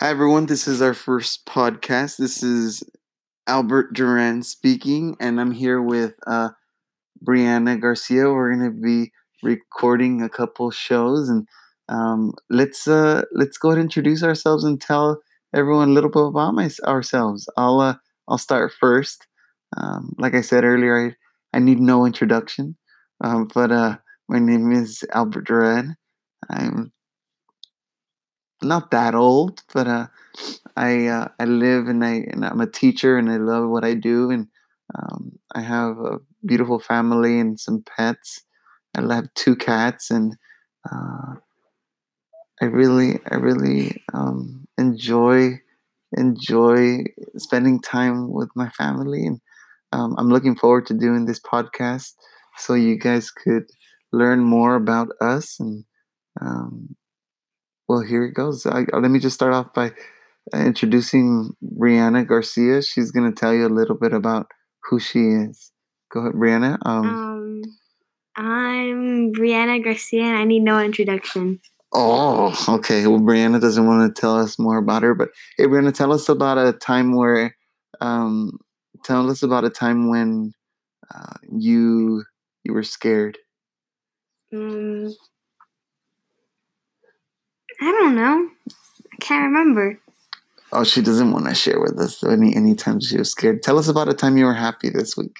Hi, everyone. This is our first podcast. This is Albert Duran speaking, and I'm here with uh, Brianna Garcia. We're going to be recording a couple shows, and um, let's uh, let's go ahead and introduce ourselves and tell everyone a little bit about my, ourselves. I'll uh, I'll start first. Um, like I said earlier, I, I need no introduction, um, but uh, my name is Albert Duran. I'm not that old, but uh, I uh, I live and I and I'm a teacher and I love what I do and um, I have a beautiful family and some pets. I have two cats and uh, I really I really um, enjoy enjoy spending time with my family and um, I'm looking forward to doing this podcast so you guys could learn more about us and um, well, here it goes. I, uh, let me just start off by introducing Brianna Garcia. She's going to tell you a little bit about who she is. Go ahead, Brianna. Um, um I'm Brianna Garcia, and I need no introduction. Oh, okay. Well, Brianna doesn't want to tell us more about her, but hey, Brianna, tell us about a time where, um, tell us about a time when uh, you you were scared. Um, I don't know. I can't remember. Oh, she doesn't want to share with us any any time she was scared. Tell us about a time you were happy this week.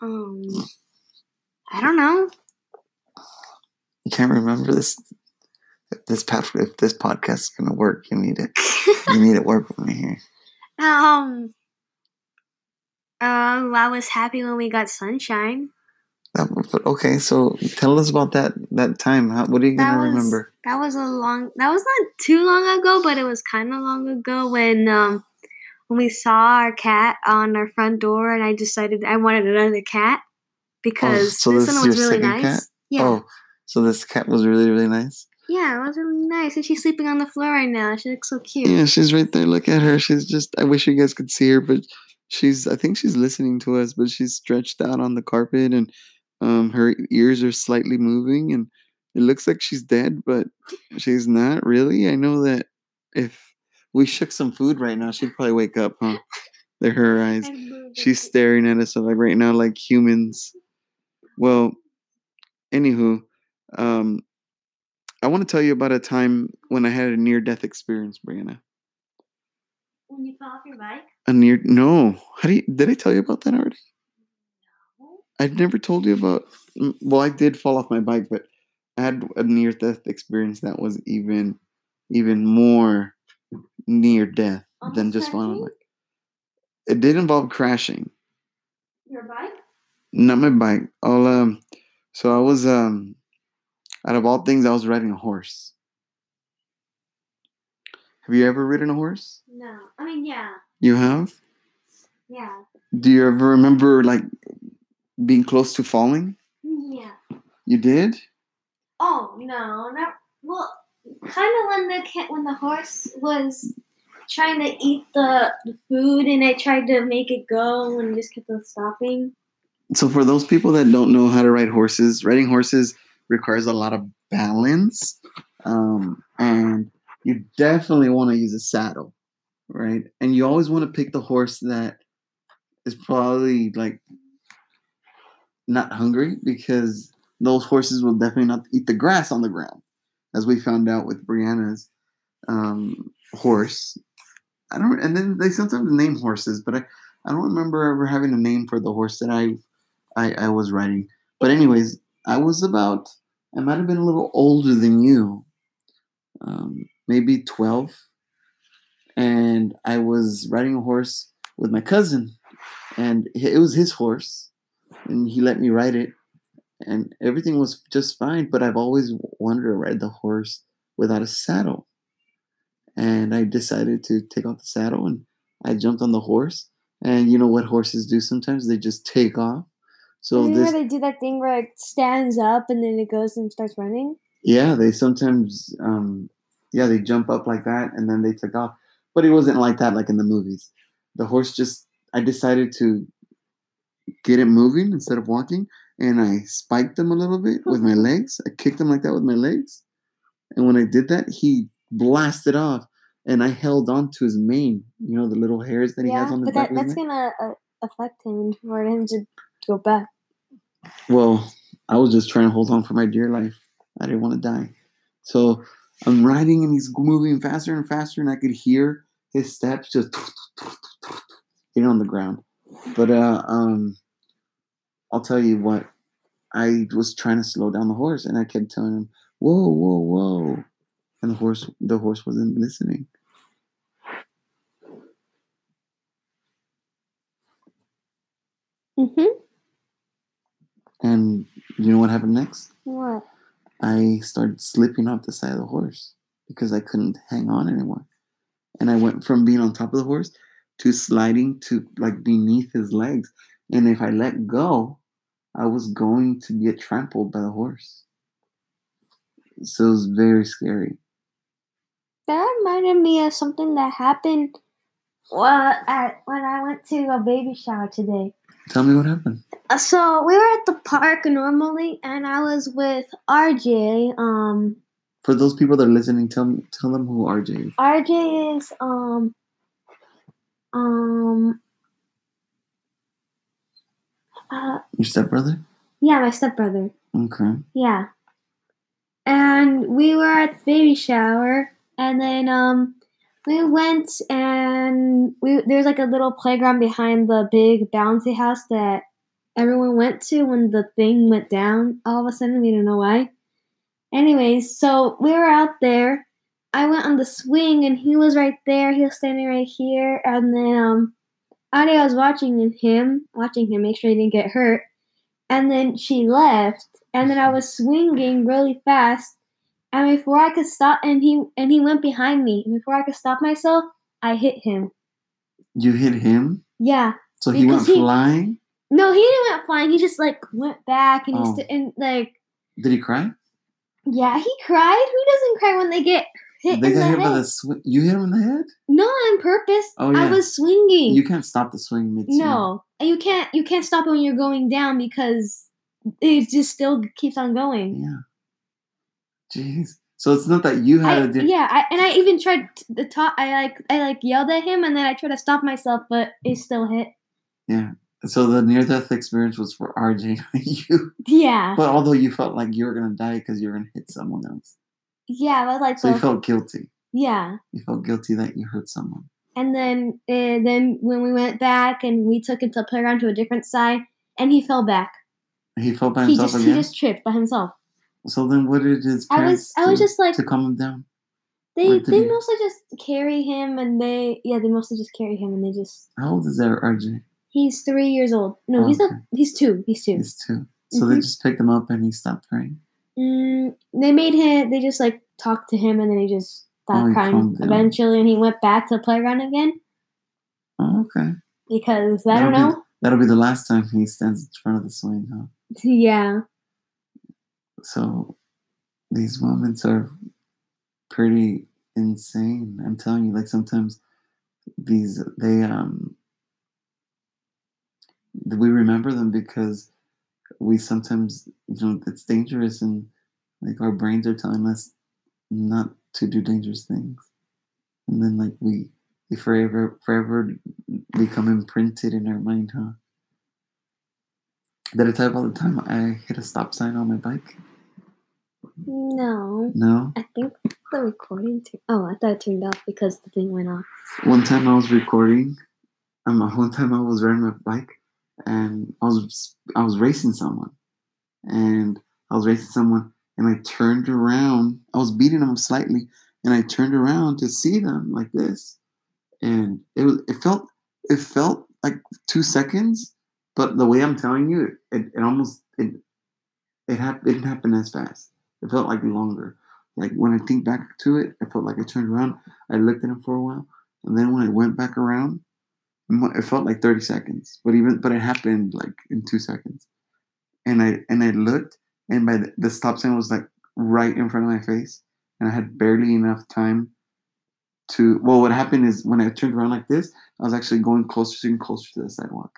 Um, I don't know. You can't remember this. If this if this podcast is gonna work, you need it. you need it work with me here. Um. Um, I was happy when we got sunshine. But okay, so tell us about that that time. How, what are you gonna was, remember? That was a long. That was not too long ago, but it was kind of long ago when um when we saw our cat on our front door, and I decided I wanted another cat because oh, so this, this one was really nice. Cat? Yeah. Oh, so this cat was really really nice. Yeah, it was really nice, and she's sleeping on the floor right now. She looks so cute. Yeah, she's right there. Look at her. She's just. I wish you guys could see her, but she's. I think she's listening to us, but she's stretched out on the carpet and um, her ears are slightly moving, and it looks like she's dead, but she's not really. I know that if we shook some food right now, she'd probably wake up, huh? They're her eyes. She's staring at us like right now, like humans. Well, anywho, um, I want to tell you about a time when I had a near death experience, Brianna. When you fell off your bike? A near no. How do you did I tell you about that already? I've never told you about. Well, I did fall off my bike, but I had a near death experience that was even, even more near death Almost than just falling off. It did involve crashing. Your bike? Not my bike. All um. So I was um. Out of all things, I was riding a horse. Have you ever ridden a horse? No. I mean, yeah. You have? Yeah. Do you ever remember like being close to falling? Yeah. You did? Oh no, not well. Kind of when the when the horse was trying to eat the, the food, and I tried to make it go, and just kept on stopping. So, for those people that don't know how to ride horses, riding horses requires a lot of balance, um, and you definitely want to use a saddle, right? And you always want to pick the horse that is probably like not hungry because those horses will definitely not eat the grass on the ground, as we found out with Brianna's um, horse. I don't, and then they sometimes name horses, but I, I don't remember ever having a name for the horse that I, I, I was riding. But anyways, I was about, I might have been a little older than you, um, maybe twelve, and I was riding a horse with my cousin, and it was his horse and he let me ride it and everything was just fine but i've always wanted to ride the horse without a saddle. And i decided to take off the saddle and i jumped on the horse and you know what horses do sometimes? They just take off. So this, they do that thing where it stands up and then it goes and starts running? Yeah they sometimes um yeah they jump up like that and then they take off. But it wasn't like that like in the movies. The horse just i decided to get it moving instead of walking. And I spiked him a little bit with my legs. I kicked him like that with my legs. And when I did that, he blasted off. and I held on to his mane. You know the little hairs that he has on but back. that, of that's gonna uh, affect him for him to go back. Well, I was just trying to hold on for my dear life. I didn't want to die. So I'm riding and he's moving faster and faster, and I could hear his steps just hitting on the ground. But uh, um, I'll tell you what, I was trying to slow down the horse, and I kept telling him, "Whoa, whoa, whoa," and the horse, the horse wasn't listening. Mm-hmm. And you know what happened next? What? I started slipping off the side of the horse because I couldn't hang on anymore. And I went from being on top of the horse to sliding to like beneath his legs. And if I let go, I was going to get trampled by the horse. So it was very scary. That reminded me of something that happened well, at, when I went to a baby shower today. Tell me what happened. Uh, So we were at the park normally, and I was with RJ. Um, For those people that are listening, tell me, tell them who RJ is. RJ is um, um, uh, Your stepbrother? yeah, my stepbrother. Okay. Yeah. And we were at the baby shower and then um we went and we there's like a little playground behind the big bouncy house that everyone went to when the thing went down all of a sudden we don't know why. Anyways, so we were out there. I went on the swing and he was right there. He was standing right here and then um Adi was watching him, watching him make sure he didn't get hurt. And then she left and then I was swinging really fast, and before I could stop, and he and he went behind me. And before I could stop myself, I hit him. You hit him? Yeah, So he went he- flying? no, he didn't went flying. He just like went back, and he Oh. st- and like Did he cry? yeah, he cried. Who doesn't cry when they get hit They in got the hit head? by the swing. You hit him in the head? No, on purpose. Oh, yeah. I was swinging. You can't stop the swing mid no, and you can't you can't stop it when you're going down because it just still keeps on going. Yeah. Jeez. So it's not that you had I, a di- yeah, I, and I even tried the top. I like I like yelled at him, and then I tried to stop myself, but it still hit. Yeah. So the near death experience was for RJ, not you. Yeah, But although you felt like you were gonna die because you were gonna hit someone else, yeah, I was like so you felt guilty. yeah. You felt guilty that you hurt someone. And then uh, then when we went back and we took him to the playground to a different side, and he fell back. He fell by He himself just he just tripped by himself. So then, what did his parents I was I was do just like to calm him down? they they he- mostly just carry him, and they yeah they mostly just carry him, and they just How old is that RJ? he's three years old. No, he's not. He's two. He's two. He's two. So they Mhm. just picked him up and he stopped crying. Mm, they made him. They just like talked to him, and then he just Oh, crying down. eventually, and he went back to the playground again Oh, okay. because I That'll don't be- know. That'll be the last time he stands in front of the swing, huh? Yeah, So these moments are pretty insane. I'm telling you, like sometimes these they um we remember them because we sometimes you know it's dangerous and like our brains are telling us not to do dangerous things. And then like we we forever forever become imprinted in our mind, huh? Did I tell you about the time I hit a stop sign on my bike? no, No. I think the recording. Tur- oh, I thought it turned off because the thing went off. One time I was recording. Um, one time I was riding my bike, and I was I was racing someone, and I was racing someone, and I turned around. I was beating them slightly, and I turned around to see them like this, and it was it felt it felt like two seconds, but the way I'm telling you, it, it almost it it, hap- it didn't happen as fast. It felt like longer. Like when I think back to it, I felt like I turned around. I looked at him for a while, and then when I went back around, it felt like 30 seconds. But even but it happened like in two seconds. And I and I looked, and by the, the stop sign was like right in front of my face, and I had barely enough time to. Well, what happened is when I turned around like this, I was actually going closer and closer to the sidewalk.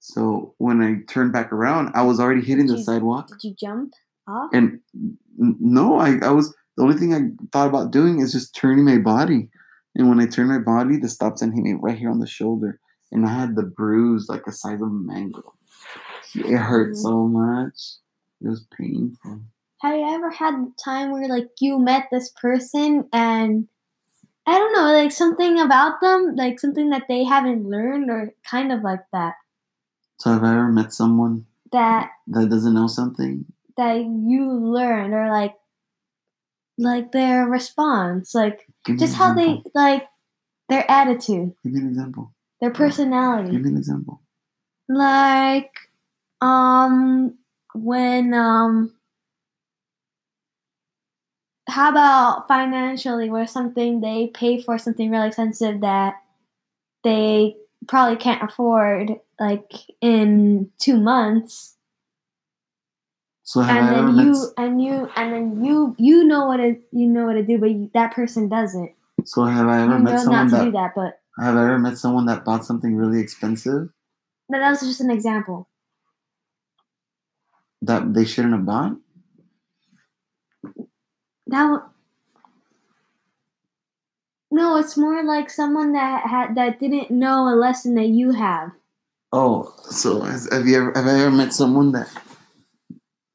So when I turned back around, I was already hitting the you- sidewalk. Did you jump off? And no, I, I was the only thing I thought about doing is just turning my body And when I turned my body, the stop sign hit me right here on the shoulder, and I had the bruise like the size of a mango. It hurt Mhm. so much. It was painful. Have you ever had the time where like you met this person and I don't know, like something about them, like something that they haven't learned or kind of like that. So have I ever met someone That that doesn't know something? that you learned or like like their response, like just how they like their attitude, Give me an example. their personality. Give me an example. like um when um how about financially where something they pay for something really expensive that they probably can't afford like in two months So have and then you and you and then you you know what it you know what to do but you, that person doesn't So have I you ever know met someone to that? do that but Have I ever met someone that bought something really expensive but that was just an example that they shouldn't have bought? That w- no, it's more like someone that had that didn't know a lesson that you have. Oh, so has, have you ever have I ever met someone that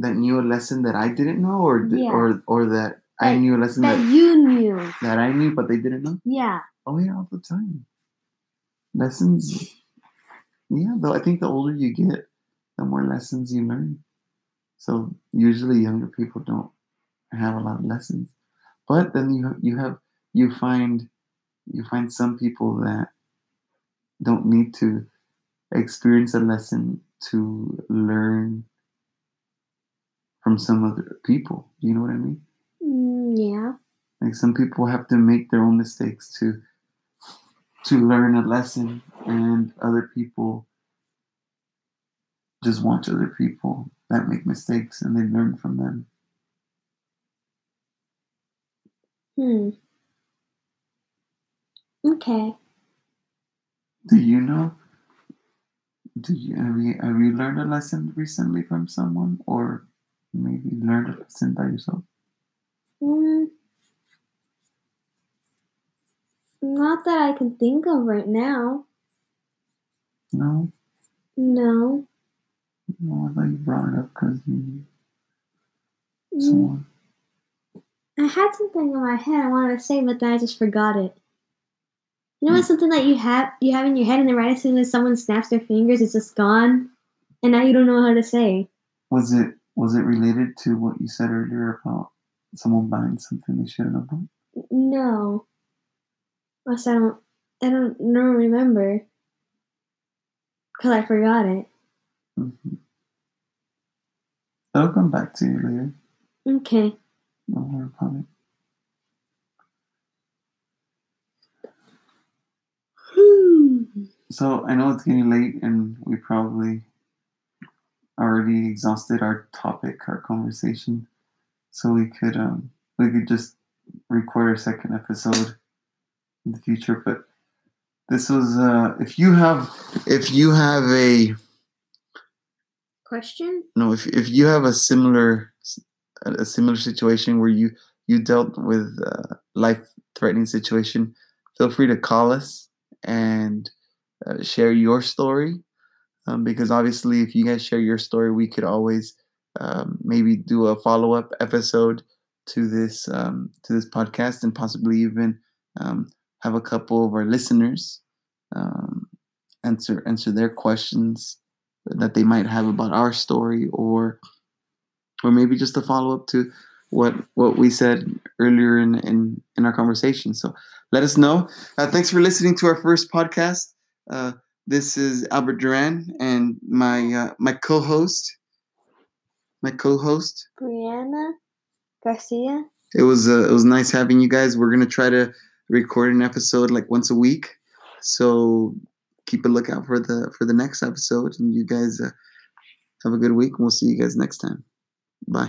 that knew a lesson that I didn't know, or di- Yeah. or or that I knew a lesson That that you knew. that I knew but they didn't know? Yeah. Oh yeah, all the time. Lessons. Yeah, though I think the older you get, the more lessons you learn. So usually younger people don't have a lot of lessons, but then you you have you find you find some people that don't need to experience a lesson to learn from some other people. Do you know what I mean? Mm, yeah. Like some people have to make their own mistakes to to learn a lesson, and other people just watch other people that make mistakes and they learn from them. Hmm. Okay. Do you know? Do you have you have you learned a lesson recently from someone, or maybe learned a lesson by yourself? Mm, not that I can think of right now. No, No. no. I thought you brought it up because you Mm, someone. I had something in my head I wanted to say, but then I just forgot it. You know, when something that you have you have in your head, and then right as soon as someone snaps their fingers, it's just gone, and now you don't know how to say. Was it was it related to what you said earlier about someone buying something they shouldn't have bought? No. I don't, I don't, don't remember. Cause I forgot it. hmm It'll come back to you later. Okay. Don't worry about it. So I know it's getting late, and we probably already exhausted our topic, our conversation. So we could um we could just record a second episode in the future. But this was uh if you have if you have a Question? no if if you have a similar a similar situation where you you dealt with a life threatening situation, feel free to call us and uh, share your story. Um, because obviously, if you guys share your story, we could always um, maybe do a follow up episode to this um, to this podcast, and possibly even um, have a couple of our listeners um, answer answer their questions that they might have about our story, or or maybe just a follow up to what what we said earlier in in, in our conversation. So let us know. Uh, thanks for listening to our first podcast. Uh, this is Albert Duran and my uh, my co-host, my co-host. Brianna Garcia? It was uh, it was nice having you guys. We're gonna try to record an episode like once a week, so keep a lookout for the for the next episode. And you guys uh, have a good week. We'll see you guys next time. Bye.